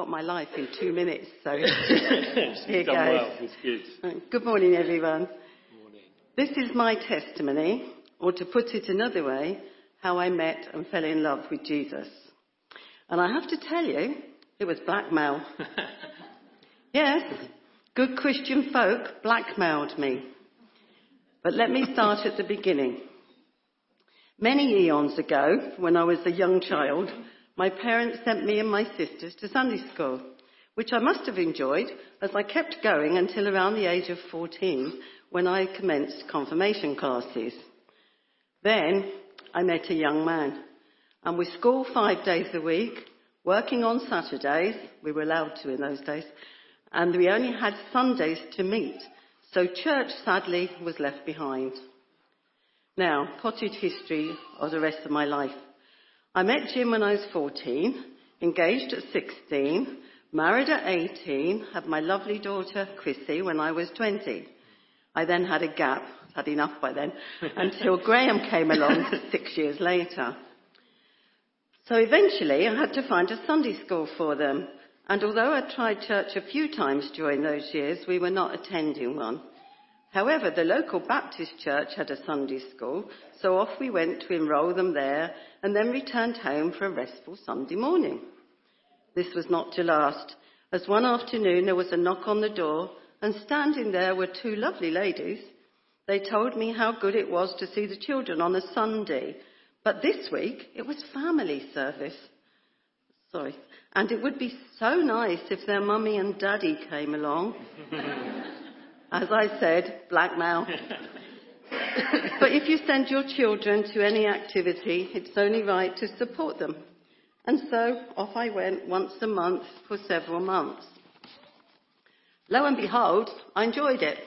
got my life in two minutes, so here goes. well. Good. Good morning, everyone. Morning. This is my testimony, or to put it another way, how I met and fell in love with Jesus. And I have to tell you, it was blackmail. yes, good Christian folk blackmailed me. But let me start at the beginning. Many eons ago, when I was a young child, my parents sent me and my sisters to Sunday school, which I must have enjoyed as I kept going until around the age of 14 when I commenced confirmation classes. Then I met a young man and we school five days a week, working on Saturdays, we were allowed to in those days, and we only had Sundays to meet, so church sadly was left behind. Now, potted history of the rest of my life. I met Jim when I was 14, engaged at 16, married at 18, had my lovely daughter Chrissy when I was 20. I then had a gap, had enough by then, until Graham came along six years later. So eventually I had to find a Sunday school for them. And although I tried church a few times during those years, we were not attending one. However, the local Baptist church had a Sunday school, so off we went to enrol them there and then returned home for a restful Sunday morning. This was not to last, as one afternoon there was a knock on the door and standing there were two lovely ladies. They told me how good it was to see the children on a Sunday, but this week it was family service. Sorry. And it would be so nice if their mummy and daddy came along. As I said, blackmail. but if you send your children to any activity, it's only right to support them. And so off I went once a month for several months. Lo and behold, I enjoyed it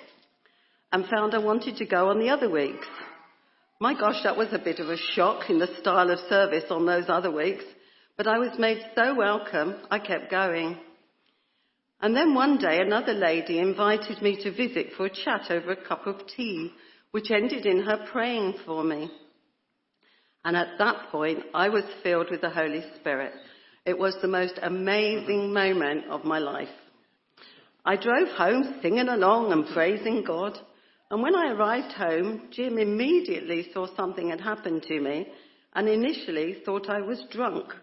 and found I wanted to go on the other weeks. My gosh, that was a bit of a shock in the style of service on those other weeks, but I was made so welcome, I kept going. And then one day another lady invited me to visit for a chat over a cup of tea, which ended in her praying for me. And at that point, I was filled with the Holy Spirit. It was the most amazing moment of my life. I drove home singing along and praising God. And when I arrived home, Jim immediately saw something had happened to me and initially thought I was drunk.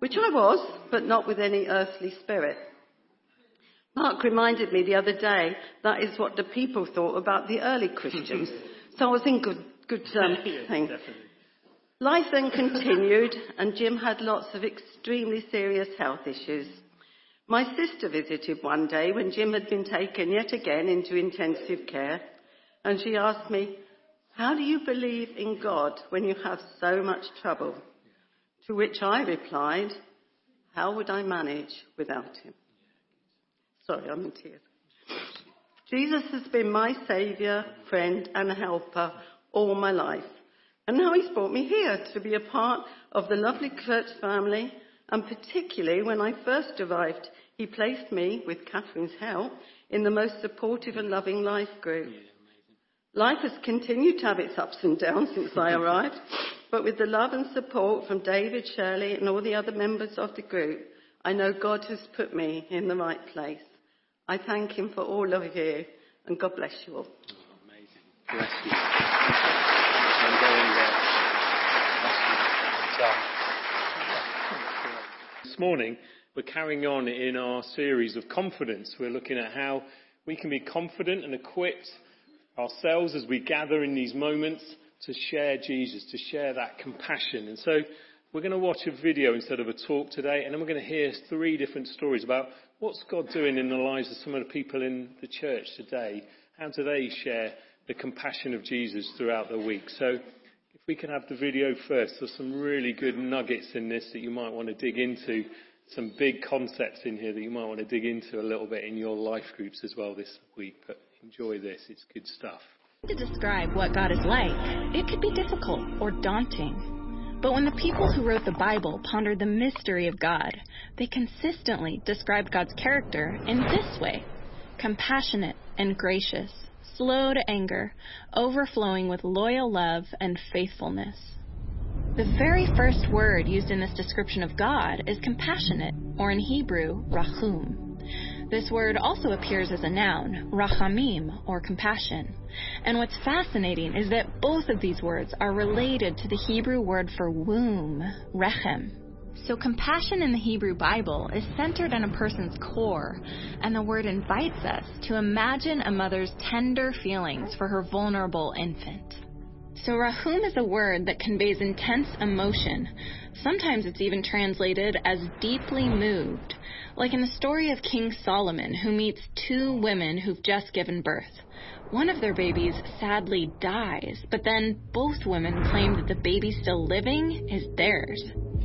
Which I was, but not with any earthly spirit. Mark reminded me the other day that is what the people thought about the early Christians. so I was in good, good um, thing. Definitely. Life then continued, and Jim had lots of extremely serious health issues. My sister visited one day when Jim had been taken yet again into intensive care, and she asked me, How do you believe in God when you have so much trouble? To which I replied, How would I manage without him? Sorry, I'm in tears. Jesus has been my saviour, friend, and helper all my life. And now he's brought me here to be a part of the lovely church family. And particularly when I first arrived, he placed me, with Catherine's help, in the most supportive and loving life group. Life has continued to have its ups and downs since I arrived, but with the love and support from David, Shirley, and all the other members of the group, I know God has put me in the right place. I thank him for all of you, and God bless you all. Oh, amazing. Bless you. This morning, we're carrying on in our series of confidence. We're looking at how we can be confident and equipped ourselves as we gather in these moments to share Jesus, to share that compassion. And so we're going to watch a video instead of a talk today, and then we're going to hear three different stories about what's God doing in the lives of some of the people in the church today. How do they share the compassion of Jesus throughout the week? So if we can have the video first, there's some really good nuggets in this that you might want to dig into. Some big concepts in here that you might want to dig into a little bit in your life groups as well this week. But enjoy this, it's good stuff. To describe what God is like, it could be difficult or daunting. But when the people who wrote the Bible pondered the mystery of God, they consistently described God's character in this way compassionate and gracious, slow to anger, overflowing with loyal love and faithfulness. The very first word used in this description of God is compassionate, or in Hebrew, rahum. This word also appears as a noun, rachamim, or compassion. And what's fascinating is that both of these words are related to the Hebrew word for womb, rechem. So compassion in the Hebrew Bible is centered in a person's core, and the word invites us to imagine a mother's tender feelings for her vulnerable infant. So rahum is a word that conveys intense emotion. Sometimes it's even translated as deeply moved, like in the story of King Solomon, who meets two women who've just given birth. One of their babies sadly dies, but then both women claim that the baby still living is theirs.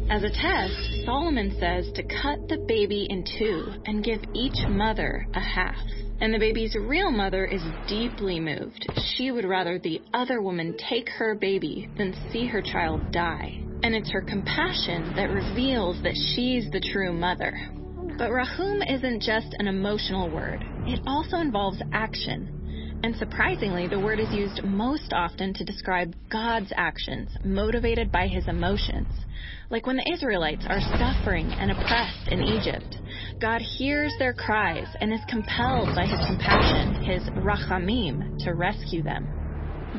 As a test, Solomon says to cut the baby in two and give each mother a half. And the baby's real mother is deeply moved. She would rather the other woman take her baby than see her child die. And it's her compassion that reveals that she's the true mother. But Rahum isn't just an emotional word, it also involves action. And surprisingly, the word is used most often to describe God's actions, motivated by his emotions. Like when the Israelites are suffering and oppressed in Egypt, God hears their cries and is compelled by his compassion, his rachamim, to rescue them.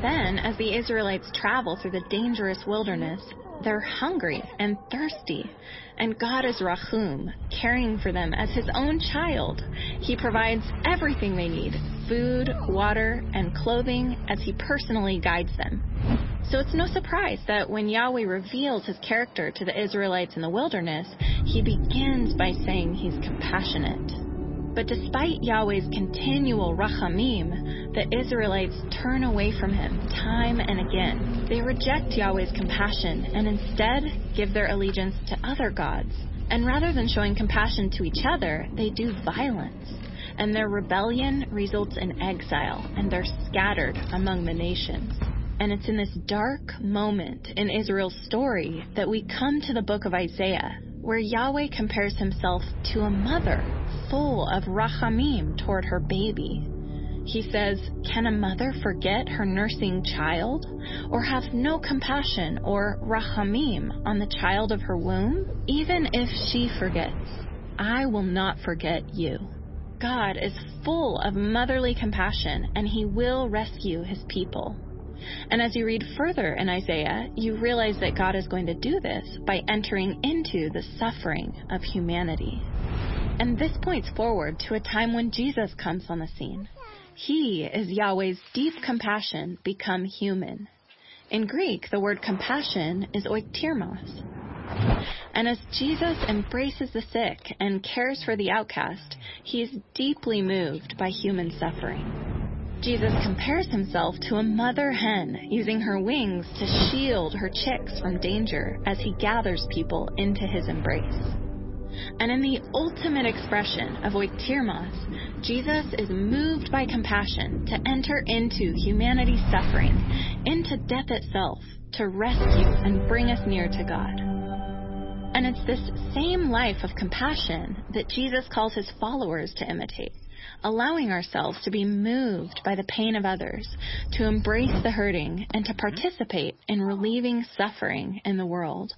Then, as the Israelites travel through the dangerous wilderness, they're hungry and thirsty, and God is Rahum, caring for them as his own child. He provides everything they need food, water, and clothing as he personally guides them. So it's no surprise that when Yahweh reveals his character to the Israelites in the wilderness, he begins by saying he's compassionate. But despite Yahweh's continual rachamim, the Israelites turn away from him time and again. They reject Yahweh's compassion and instead give their allegiance to other gods. And rather than showing compassion to each other, they do violence. And their rebellion results in exile, and they're scattered among the nations. And it's in this dark moment in Israel's story that we come to the book of Isaiah, where Yahweh compares himself to a mother full of rachamim toward her baby. He says, Can a mother forget her nursing child, or have no compassion or rachamim on the child of her womb? Even if she forgets, I will not forget you. God is full of motherly compassion, and he will rescue his people. And as you read further in Isaiah, you realize that God is going to do this by entering into the suffering of humanity. And this points forward to a time when Jesus comes on the scene. He is Yahweh's deep compassion become human. In Greek, the word compassion is oiktirmos. And as Jesus embraces the sick and cares for the outcast, he is deeply moved by human suffering. Jesus compares himself to a mother hen using her wings to shield her chicks from danger as he gathers people into his embrace. And in the ultimate expression of oiktirmos, Jesus is moved by compassion to enter into humanity's suffering, into death itself, to rescue and bring us near to God. And it's this same life of compassion that Jesus calls his followers to imitate allowing ourselves to be moved by the pain of others, to embrace the hurting, and to participate in relieving suffering in the world.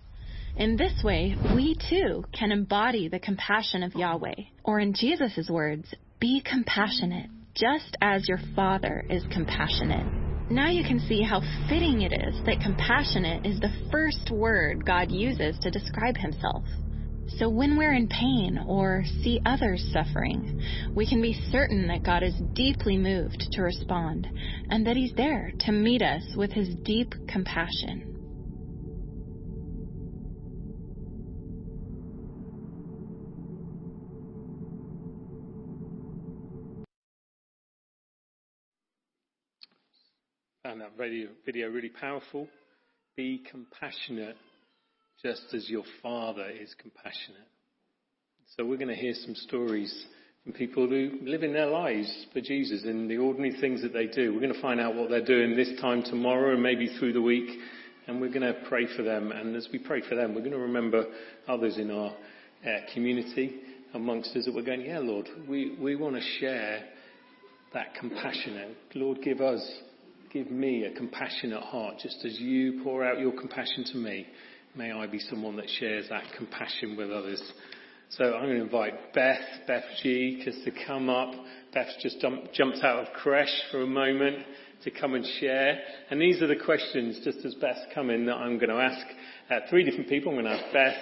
In this way, we too can embody the compassion of Yahweh, or in Jesus' words, be compassionate, just as your Father is compassionate. Now you can see how fitting it is that compassionate is the first word God uses to describe himself. So when we're in pain or see others suffering, we can be certain that God is deeply moved to respond and that He's there to meet us with His deep compassion. Found that video, video really powerful. Be compassionate just as your Father is compassionate. So we're going to hear some stories from people who live in their lives for Jesus in the ordinary things that they do. We're going to find out what they're doing this time tomorrow and maybe through the week. And we're going to pray for them. And as we pray for them, we're going to remember others in our uh, community amongst us that we're going, yeah, Lord, we, we want to share that compassion. Lord, give us, give me a compassionate heart, just as you pour out your compassion to me. May I be someone that shares that compassion with others. So I'm going to invite Beth, Beth G, just to come up. Beth just jump, jumped out of creche for a moment to come and share. And these are the questions, just as Beth come in, that I'm going to ask uh, three different people. I'm going to ask Beth,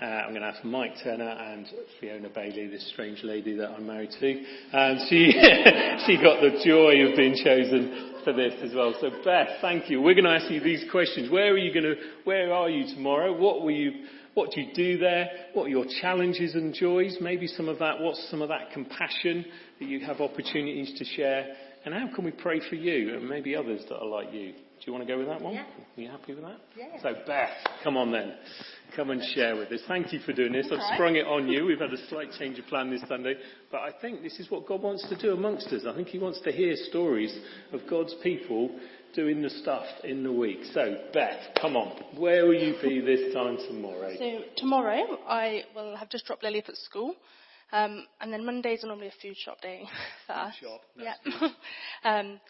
uh, I'm going to ask Mike Turner and Fiona Bailey, this strange lady that I'm married to. And she, she got the joy of being chosen for this as well. So Beth, thank you. We're going to ask you these questions. Where are you going to, where are you tomorrow? What will you, what do you do there? What are your challenges and joys? Maybe some of that, what's some of that compassion that you have opportunities to share? And how can we pray for you and maybe others that are like you? Do you want to go with that one? Yeah. Are you happy with that? Yeah. So Beth, come on then. Come and share with us. Thank you for doing this. I've sprung it on you. We've had a slight change of plan this Sunday. But I think this is what God wants to do amongst us. I think He wants to hear stories of God's people doing the stuff in the week. So, Beth, come on. Where will you be this time tomorrow? So tomorrow I will have just dropped Lily off at school. Um, and then Mondays are normally a food shop day for us. shop, Yeah. um,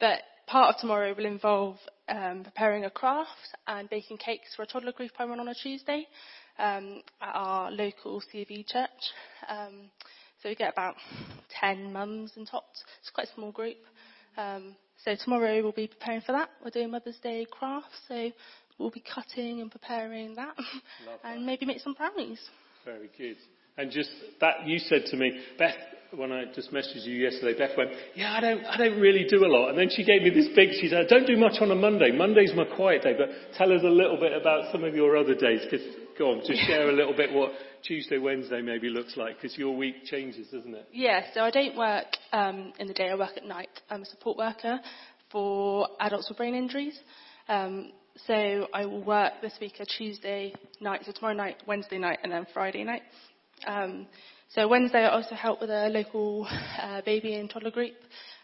but part of tomorrow will involve um, preparing a craft and baking cakes for a toddler group I run on a Tuesday um, at our local CV church. Um, so we get about 10 mums and tots. It's quite a small group. Um, so tomorrow we'll be preparing for that. We're doing Mother's Day crafts, so we'll be cutting and preparing that, Love that. and maybe make some brownies. Very good. And just that you said to me, Beth, when I just messaged you yesterday, Beth went, yeah, I don't, I don't really do a lot. And then she gave me this big, she said, I don't do much on a Monday. Monday's my quiet day, but tell us a little bit about some of your other days. Cause, go on, just share a little bit what Tuesday, Wednesday maybe looks like, because your week changes, doesn't it? Yeah, so I don't work um, in the day, I work at night. I'm a support worker for adults with brain injuries. Um, so I will work this week a Tuesday night, so tomorrow night, Wednesday night, and then Friday night. Um, so Wednesday I also help with a local uh, baby and toddler group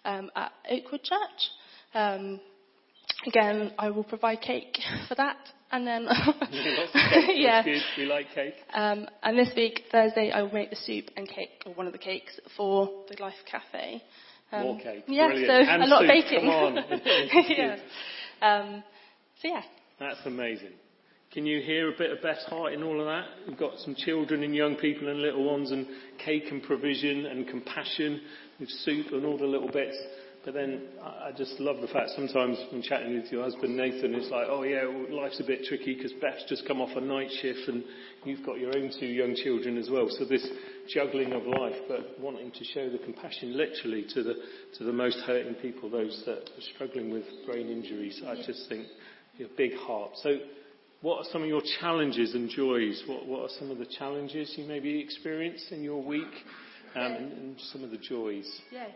um, at Oakwood Church. Um, again, I will provide cake for that. And then, Lots of cake, that's yeah. good. We like cake. Um, and this week, Thursday, I will make the soup and cake, or one of the cakes, for the Life Cafe. Um, More cake. Yeah, Brilliant. so And a lot soup, of baking. come on. yeah. Um, so yeah. That's amazing. Can you hear a bit of Beth's heart in all of that? We've got some children and young people and little ones and cake and provision and compassion with soup and all the little bits. But then I just love the fact sometimes when chatting with your husband Nathan, it's like, oh yeah, well, life's a bit tricky because Beth's just come off a night shift and you've got your own two young children as well. So this juggling of life, but wanting to show the compassion literally to the to the most hurting people, those that are struggling with brain injuries. I just think your big heart. So what are some of your challenges and joys? What, what are some of the challenges you maybe experience in your week um, and, and some of the joys? Yeah.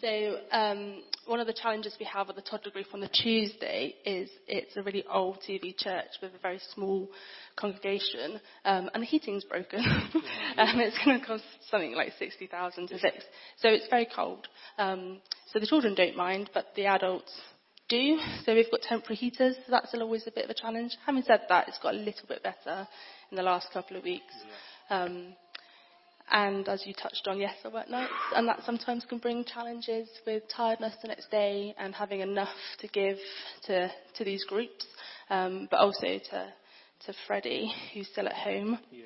So um, one of the challenges we have at the toddler group on the Tuesday is it's a really old TV church with a very small congregation, um, and the heating's broken, and it's going to cost something like sixty thousand to fix. So it's very cold. Um, so the children don't mind, but the adults do. So we've got temporary heaters. So that's always a bit of a challenge. Having said that, it's got a little bit better in the last couple of weeks. Um, and as you touched on, yes, I work nights, and that sometimes can bring challenges with tiredness the next day and having enough to give to, to these groups, um, but also to, to Freddie, who's still at home. Yeah.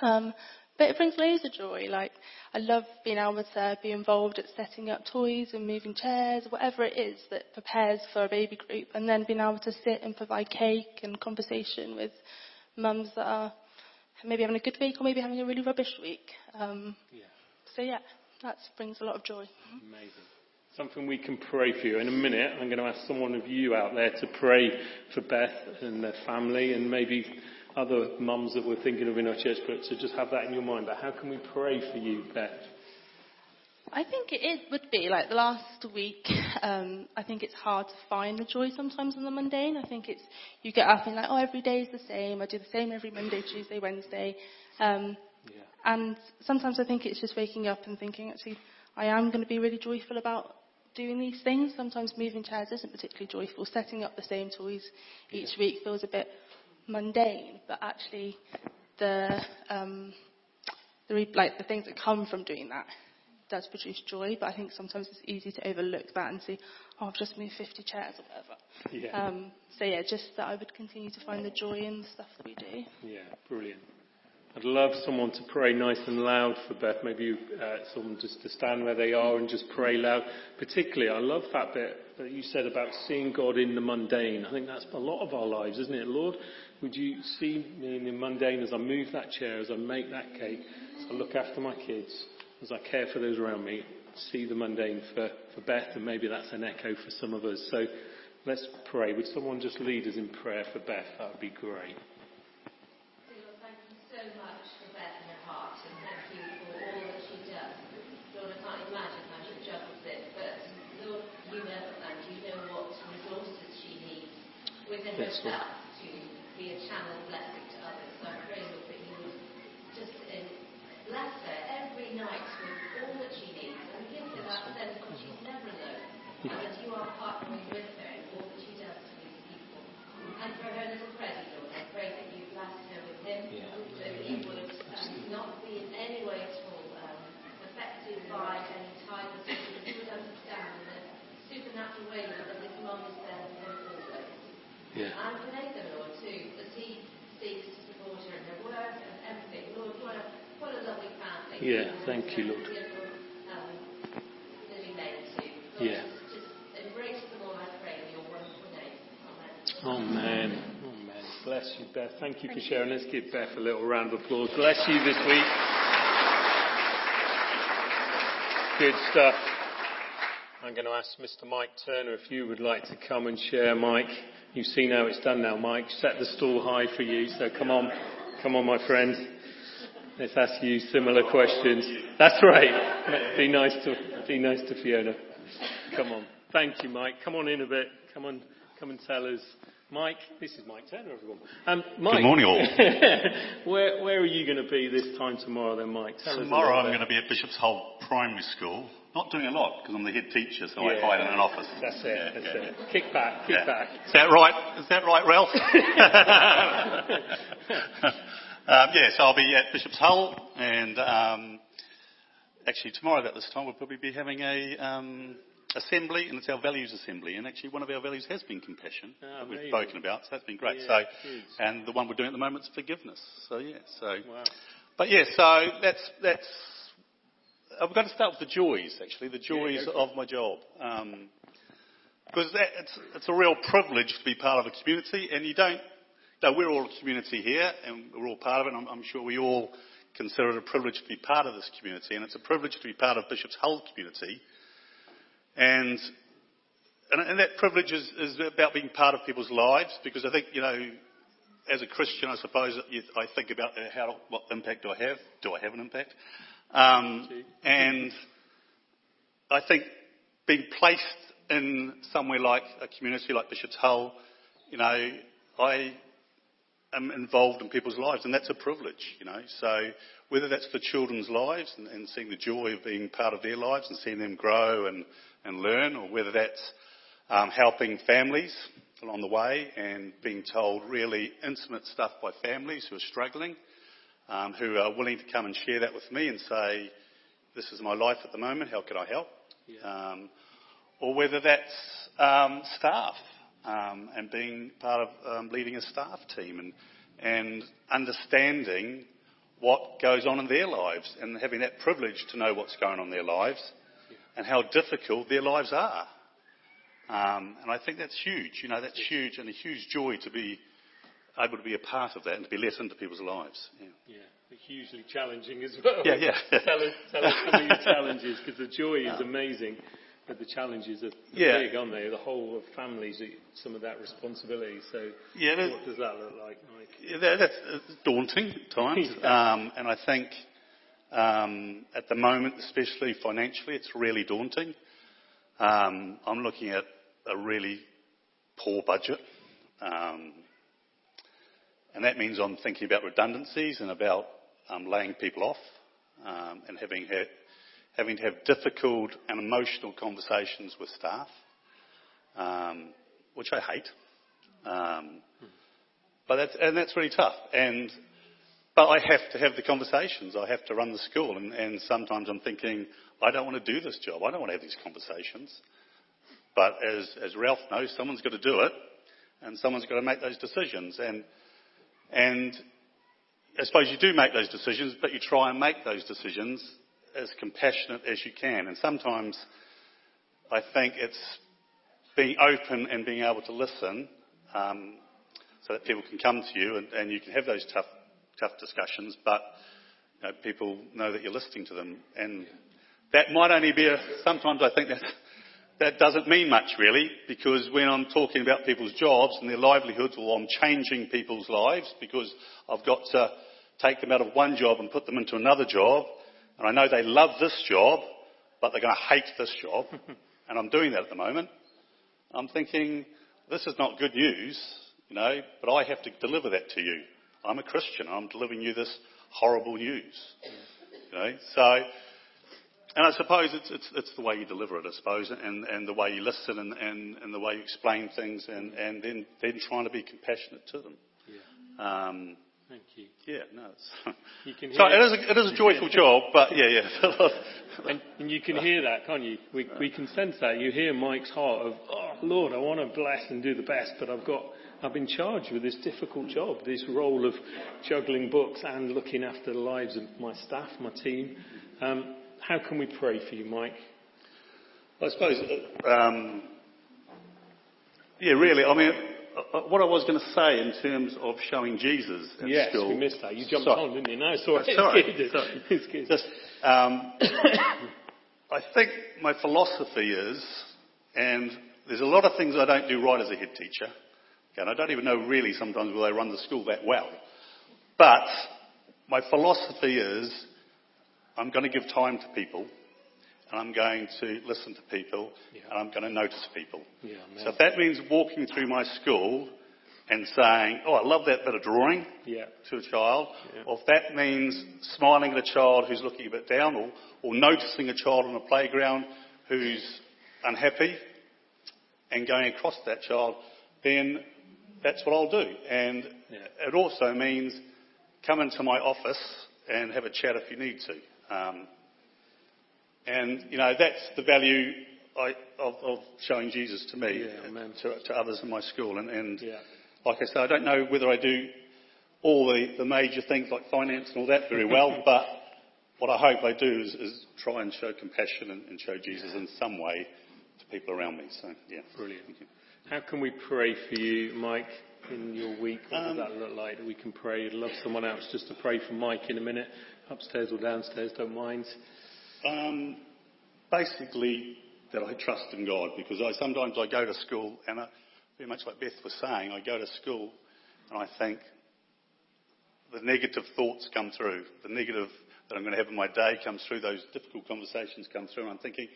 Um, but it brings loads of joy. Like, I love being able to be involved at setting up toys and moving chairs, whatever it is that prepares for a baby group, and then being able to sit and provide cake and conversation with mums that are maybe having a good week or maybe having a really rubbish week. Um, Yeah. so yeah, that brings a lot of joy. Amazing. Something we can pray for you. In a minute, I'm going to ask someone of you out there to pray for Beth and their family and maybe other mums that we're thinking of in our church, but to just have that in your mind. But how can we pray for you, Beth? I think it, would be like the last week. Um, I think it's hard to find the joy sometimes in the mundane. I think it's you get up and like, oh, every day is the same. I do the same every Monday, Tuesday, Wednesday. Um, Yeah. and sometimes I think it's just waking up and thinking, actually, I am going to be really joyful about doing these things. Sometimes moving chairs isn't particularly joyful. Setting up the same toys each week feels a bit mundane, but actually, the um, the re- like the things that come from doing that does produce joy. But I think sometimes it's easy to overlook that and see, oh, I've just moved 50 chairs or whatever. Yeah. Um, so yeah, just that I would continue to find the joy in the stuff that we do. Yeah, brilliant. I'd love someone to pray nice and loud for Beth. Maybe you, uh, someone just to stand where they are and just pray loud. Particularly, I love that bit that you said about seeing God in the mundane. I think that's a lot of our lives, isn't it? Lord, would you see me in the mundane as I move that chair, as I make that cake, as I look after my kids, as I care for those around me? See the mundane for, for Beth, and maybe that's an echo for some of us. So let's pray. Would someone just lead us in prayer for Beth? That would be great. Within yes, herself to be a channel of blessing to others. So I pray, Lord, that you would just uh, bless her every night with all that she needs and give her that sense that she's never alone and that you are partnering with her in all that she does to these people. And for her little Freddie, Lord, I pray that you bless her with him yeah. so that he would um, not be in any way at all um, affected by any type of he would understand in a supernatural way that his mom is there yeah. And for Nathan, Lord, too, as he seeks to support her in her work and everything. Lord, what a, what a lovely family. Yeah, thank you, Lord. Um, yeah. Just, embrace them all, I pray, in your wonderful name. Amen. Amen. Bless you, Beth. Thank you for sharing. Let's give Beth a little round of applause. Bless you this week. Good stuff. I'm going to ask Mr. Mike Turner if you would like to come and share, Mike. You've seen how it's done now, Mike. Set the stall high for you. So come on, come on, my friend. Let's ask you similar questions. That's right. Be nice to, be nice to Fiona. Come on. Thank you, Mike. Come on in a bit. Come on, come and tell us. Mike, this is Mike Turner, everyone. Um, Mike, Good morning, all. where, where are you going to be this time tomorrow, then, Mike? Tell tomorrow, I'm going to be at Bishop's Hull Primary School. Not doing a lot because I'm the head teacher, so yeah. I hide in an office. That's it. Yeah, that's yeah. it. Kick back. Kick back. Is that right? Is that right, Ralph? um, yes, I'll be at Bishop's Hull, and um, actually tomorrow at this time we'll probably be having a um, assembly, and it's our values assembly. And actually, one of our values has been compassion oh, that we've spoken about, so that's been great. Yeah, so, and the one we're doing at the moment is forgiveness. So yeah, so. Wow. But yeah, so that's that's. I've going to start with the joys, actually, the joys yeah, of my job. Um, because that, it's, it's a real privilege to be part of a community, and you don't. We're all a community here, and we're all part of it. I'm, I'm sure we all consider it a privilege to be part of this community, and it's a privilege to be part of Bishop's Hull community and, and, and that privilege is, is about being part of people's lives because I think, you know, as a Christian, I suppose I think about how, what impact do I have? Do I have an impact? Um, and I think being placed in somewhere like a community like Bishop's Hull, you know, I am involved in people's lives, and that's a privilege, you know. So whether that's for children's lives and, and seeing the joy of being part of their lives and seeing them grow and and learn, or whether that's um, helping families along the way and being told really intimate stuff by families who are struggling, um, who are willing to come and share that with me and say, this is my life at the moment, how can I help? Yeah. Um, or whether that's um, staff um, and being part of um, leading a staff team and, and understanding what goes on in their lives and having that privilege to know what's going on in their lives and how difficult their lives are. Um, and I think that's huge. You know, that's huge and a huge joy to be able to be a part of that and to be let into people's lives. Yeah. yeah hugely challenging as well. Yeah, yeah. tell, us, tell us some of your challenges because the joy is amazing, but the challenges are yeah. big, aren't they? The whole of families, some of that responsibility. So, yeah, what does that look like, Mike? Yeah, that's daunting at times, um, and I think um, at the moment, especially financially, it's really daunting. Um, I'm looking at a really poor budget. Um, and that means I'm thinking about redundancies and about um, laying people off um, and having, ha- having to have difficult and emotional conversations with staff, um, which I hate. Um, but that's, and that's really tough. And but I have to have the conversations. I have to run the school. And, and sometimes I'm thinking, I don't want to do this job. I don't want to have these conversations. But as, as Ralph knows, someone's got to do it, and someone's got to make those decisions. And, and I suppose you do make those decisions, but you try and make those decisions as compassionate as you can. And sometimes I think it's being open and being able to listen um, so that people can come to you and, and you can have those tough, tough discussions, but you know, people know that you're listening to them. And that might only be a, sometimes I think that that doesn't mean much really, because when I'm talking about people's jobs and their livelihoods, or I'm changing people's lives because I've got to take them out of one job and put them into another job, and I know they love this job, but they're going to hate this job, and I'm doing that at the moment. I'm thinking, this is not good news, you know, but I have to deliver that to you. I'm a Christian. I'm delivering you this horrible news. You know, so and I suppose it's, it's, it's the way you deliver it, I suppose, and, and the way you listen and, and, and the way you explain things and, and then, then trying to be compassionate to them. Yeah. Um, Thank you. yeah, no. It's, You can so it is, a, it is a joyful job, but yeah, yeah. And, and you can hear that, can't you? We, we can sense that. You hear Mike's heart of, oh Lord, I want to bless and do the best, but I've got, I've been charged with this difficult job, this role of juggling books and looking after the lives of my staff, my team. Um, how can we pray for you, Mike? I suppose, um, yeah, really. I mean, uh, what I was going to say in terms of showing Jesus at yes, school. we missed that. You jumped Sorry. on, didn't you? No, it's all right. That's all right. It's. Sorry. It's good. Just, um, I think my philosophy is, and there's a lot of things I don't do right as a head teacher, and I don't even know really sometimes will I run the school that well. But my philosophy is, I'm going to give time to people, and I'm going to listen to people, Yeah. and I'm going to notice people. Yeah, So if that means walking through my school and saying, "Oh, I love that bit of drawing," Yeah. to a child, or if that means smiling at a child who's looking a bit down, or, or noticing a child on a playground who's unhappy and going across to that child, then that's what I'll do. And it also means come into my office and have a chat if you need to. Um, and, you know, that's the value I, of, of showing Jesus to me, Yeah, amen. to, to others in my school. And, and Yeah. like I say, I don't know whether I do all the, the major things like finance and all that very well, but what I hope I do is, is try and show compassion and, and show Jesus in some way to people around me. So, yeah. Brilliant. Thank you. How can we pray for you, Mike, in your week? What Um, does that look like? We can pray. I'd love someone else just to pray for Mike in a minute, upstairs or downstairs, don't mind. Um, basically, that I trust in God because I sometimes I go to school and I, very much like Beth was saying, I go to school and I think the negative thoughts come through, the negative that I'm going to have in my day comes through, those difficult conversations come through, and I'm thinking,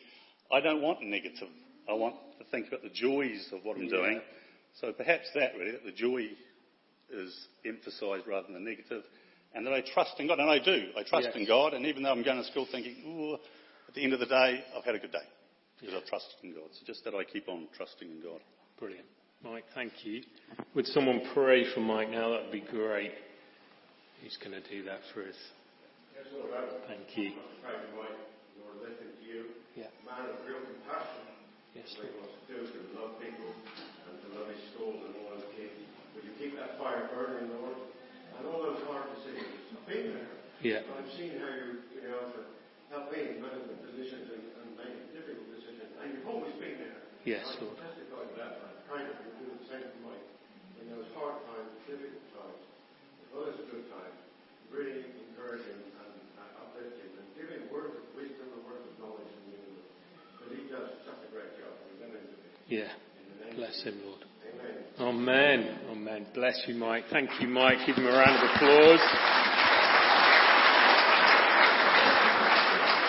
I don't want negative. I want to think about the joys of what I'm doing. So perhaps that really, that the joy is emphasised rather than the negative, and that I trust in God, and I do. I trust Yes. in God, and even though I'm going to school thinking, ooh, at the end of the day, I've had a good day because I've trusted in God. So just that I keep on trusting in God. Brilliant. Mike, thank you. Would someone pray for Mike now? That would be great. He's going to do that for us? Thank you. Friday night, Lord, listening to you. Yeah. Man of real compassion. Yes, What he Lord. wants to do is to love people and to love his school and all his kids. Would you keep that fire burning, Lord? And all those hard decisions. I've been there. Yeah. I've seen how you, you know, to help me in management positions and, and making difficult decisions. And you've always been there. Yes, I Lord. can testify to that. I'm trying to do the same for Mike. In those hard times, difficult times, as well as a good time, really encouraging and uh, uplifting and giving words of wisdom and words of knowledge and wisdom. But he does such a great job. Love him to be. Yeah. In the name Bless him, Lord. Amen. Amen. Bless you, Mike. Thank you, Mike. Give him a round of applause.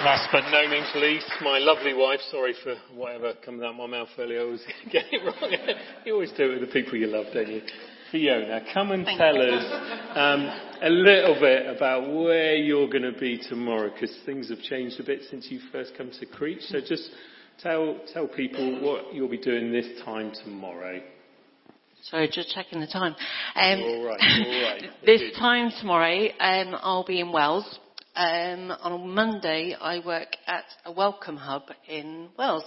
Last but no means least, my lovely wife. Sorry for whatever coming out of my mouth earlier. I was getting it wrong. you always do it with the people you love, don't you? Fiona, come and tell us um, a little bit about where you're going to be tomorrow, because things have changed a bit since you first come to Crete. So just tell tell people what you'll be doing this time tomorrow. Sorry, just checking the time. Um, All right, all right. this Good. time tomorrow, um, I'll be in Wells. Um, on Monday, I work at a welcome hub in Wells,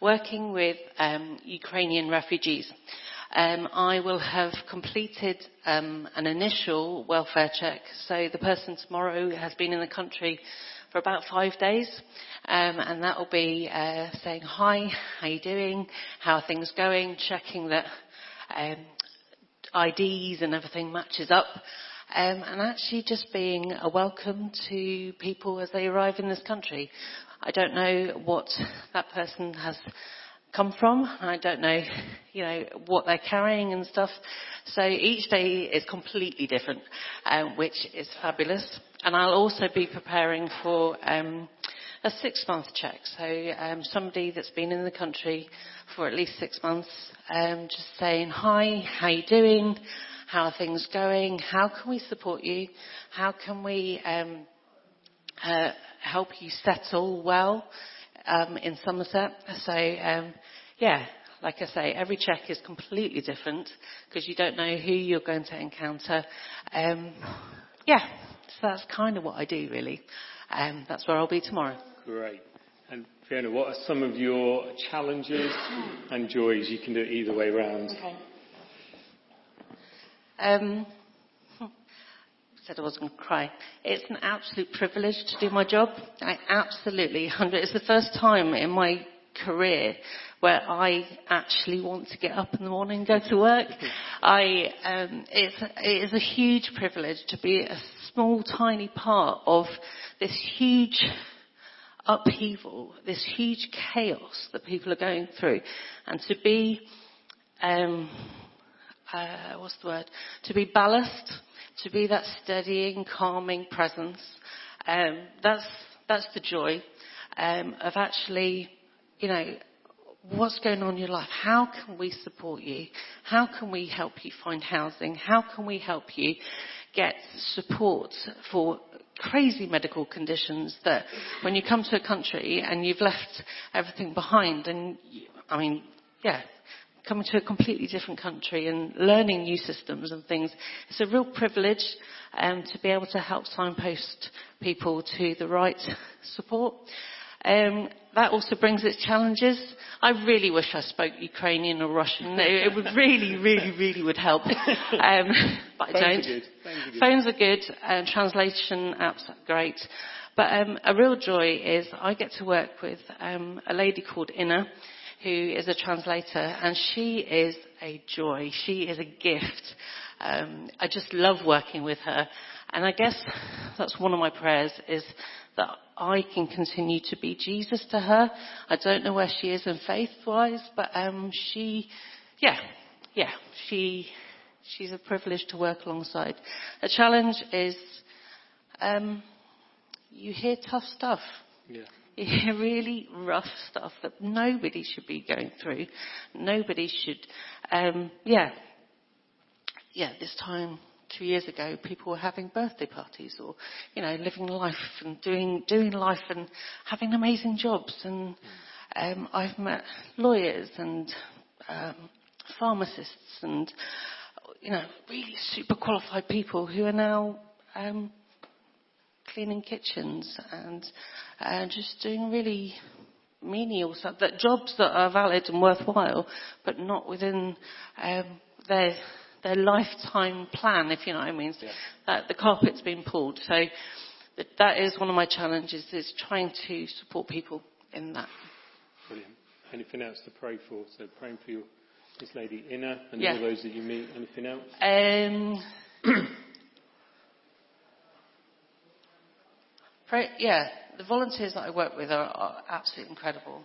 working with um, Ukrainian refugees. Um, I will have completed um, an initial welfare check. So the person tomorrow has been in the country for about five days, um, and that will be uh, saying hi, how are you doing, how are things going, checking that um, IDs and everything matches up. Um, and actually just being a welcome to people as they arrive in this country. I don't know what that person has come from. I don't know, you know, what they're carrying and stuff. So each day is completely different, um, which is fabulous. And I'll also be preparing for um, a six-month check. So um, somebody that's been in the country for at least six months, um, just saying hi, how you doing? How are things going? How can we support you? How can we um, uh, help you settle well um, in Somerset? So um, yeah, like I say, every check is completely different because you don't know who you're going to encounter. Um, yeah, so that's kind of what I do really. Um, that's where I'll be tomorrow. Great. And Fiona, what are some of your challenges and joys? You can do it either way round. Okay. Um, said I wasn't going to cry. It's an absolute privilege to do my job. I absolutely, it's the first time in my career where I actually want to get up in the morning and go to work. I, um, it's, it is a huge privilege to be a small, tiny part of this huge upheaval, this huge chaos that people are going through, and to be, um, uh, what's the word? To be ballast, to be that steadying, calming presence. Um, that's that's the joy um, of actually, you know, what's going on in your life? How can we support you? How can we help you find housing? How can we help you get support for crazy medical conditions that when you come to a country and you've left everything behind and you, I mean, yeah, coming to a completely different country and learning new systems and things. It's a real privilege um, to be able to help signpost people to the right support. Um, that also brings its challenges. I really wish I spoke Ukrainian or Russian. It, would really, really, really would help. Um, but I Phones don't. are good. Phones are good. Phones are good. Uh, translation apps are great. But um, a real joy is I get to work with um, a lady called Inna, who is a translator, and she is a joy. She is a gift. Um, I just love working with her, and I guess that's one of my prayers is that I can continue to be Jesus to her. I don't know where she is in faith-wise, but um, she, yeah, yeah, she, she's a privilege to work alongside. The challenge is um, you hear tough stuff. Yeah. You hear really rough stuff that nobody should be going through. Nobody should, um, yeah, yeah. This time two years ago, people were having birthday parties or, you know, living life and doing doing life and having amazing jobs. And um, I've met lawyers and um, pharmacists and, you know, really super qualified people who are now um, cleaning kitchens and uh, just doing really menial stuff, that jobs that are valid and worthwhile, but not within um, their their lifetime plan, if you know what I mean. Yeah. That the carpet's been pulled. So that, that is one of my challenges: is trying to support people in that. Brilliant. Anything else to pray for? So praying for your, this lady Inna and Yeah. all those that you meet. Anything else? Um, Pray, yeah, the volunteers that I work with are, are absolutely incredible.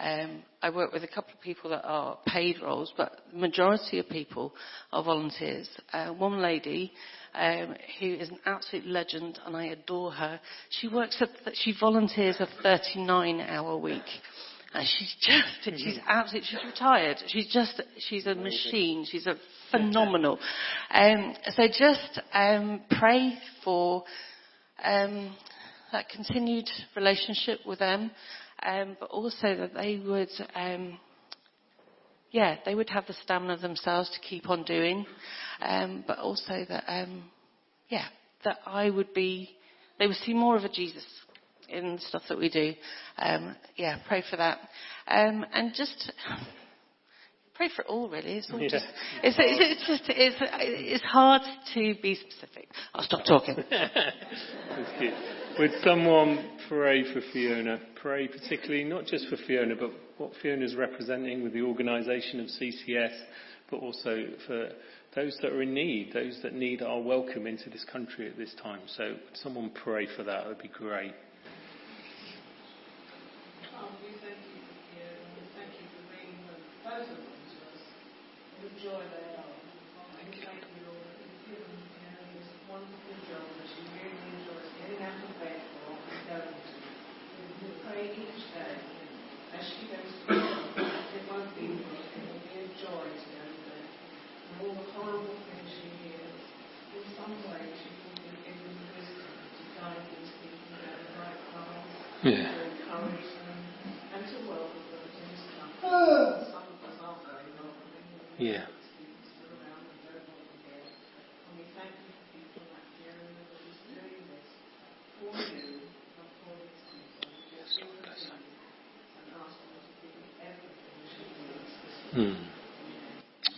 Um, I work with a couple of people that are paid roles, but the majority of people are volunteers. Uh, one lady um, who is an absolute legend, and I adore her. She works at, she volunteers a 39-hour week. And she's just, she's absolutely, she's retired. She's just, she's a machine. She's a phenomenal. Um, so just um, pray for um, that continued relationship with them, um, but also that they would, um, yeah, they would have the stamina themselves to keep on doing, um, but also that, um, yeah, that I would be they would see more of a Jesus in the stuff that we do. Um, yeah, pray for that. Um, and just pray for it all really. It's all Yeah. just, it's, it's, it's just, it's, it's hard to be specific. I'll stop talking. That's. Would someone pray for Fiona? Pray particularly not just for Fiona, but what Fiona's representing with the organisation of CCS, but also for those that are in need, those that need our welcome into this country at this time. So would someone pray for that? That would be great. Thank you for you, and we joy thank you, wonderful job that she really getting out of bed for going to. We pray each day as she goes to it won't be it will be a joy to go to bed. And all the horrible things she hears, in some way she be given wisdom to guide these people the right path Yeah. This Hmm.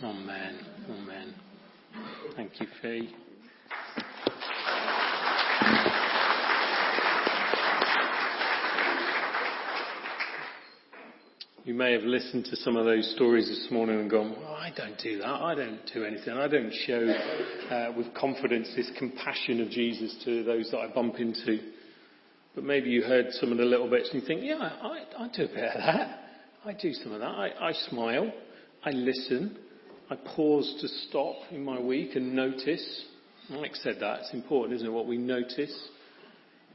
Amen. Amen. Thank you, Fee. You may have listened to some of those stories this morning and gone, well, I don't do that. I don't do anything. I don't show uh, with confidence this compassion of Jesus to those that I bump into. But maybe you heard some of the little bits and you think, yeah, I, I do a bit of that. I do some of that. I, I smile. I listen. I pause to stop in my week and notice. Mike said that. It's important, isn't it, what we notice?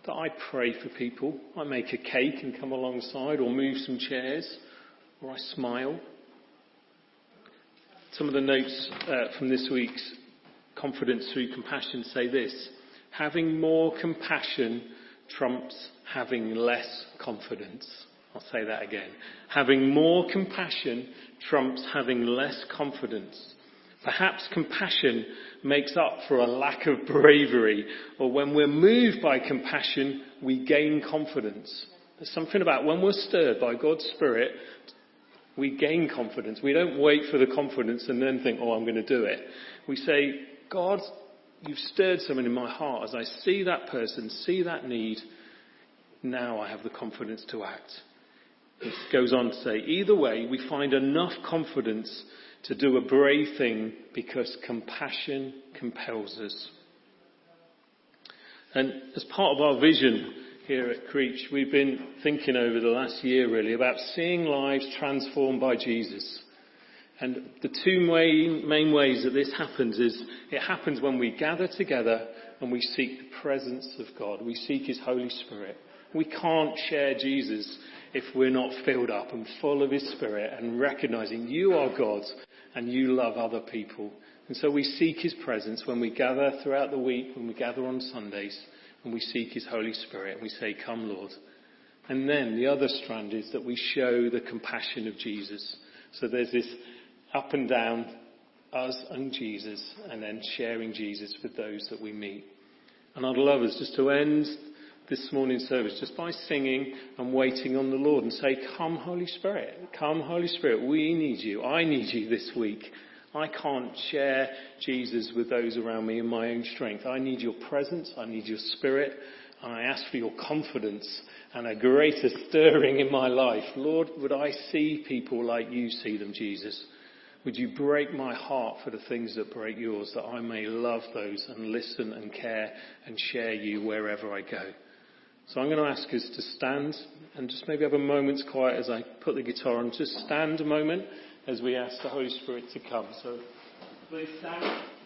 That I pray for people. I make a cake and come alongside or move some chairs or I smile. Some of the notes uh, from this week's Confidence Through Compassion say this. Having more compassion trumps having less confidence. I'll say that again. Having more compassion trumps having less confidence. Perhaps compassion makes up for a lack of bravery, or when we're moved by compassion, we gain confidence. There's something about when we're stirred by God's Spirit, we gain confidence. We don't wait for the confidence and then think, oh, I'm going to do it. We say, God, you've stirred something in my heart. As I see that person, see that need, now I have the confidence to act. It goes on to say, either way, we find enough confidence to do a brave thing because compassion compels us. And as part of our vision here at Creech, we've been thinking over the last year really about seeing lives transformed by Jesus. And the two main, ways that this happens is it happens when we gather together and we seek the presence of God. We seek His Holy Spirit. We can't share Jesus if we're not filled up and full of His Spirit and recognizing you are God and you love other people. And so we seek His presence when we gather throughout the week, when we gather on Sundays, and we seek His Holy Spirit and we say, Come, Lord. And then the other strand is that we show the compassion of Jesus. So there's this up and down, us and Jesus, and then sharing Jesus with those that we meet. And I'd love us just to end this morning's service just by singing and waiting on the Lord and say, Come, Holy Spirit. Come, Holy Spirit. We need you. I need you this week. I can't share Jesus with those around me in my own strength. I need your presence. I need your spirit. And I ask for your confidence and a greater stirring in my life. Lord, would I see people like you see them, Jesus? Would you break my heart for the things that break yours, that I may love those and listen and care and share you wherever I go? So I'm going to ask us to stand and just maybe have a moment's quiet as I put the guitar on. Just stand a moment as we ask the Holy Spirit to come. So please stand.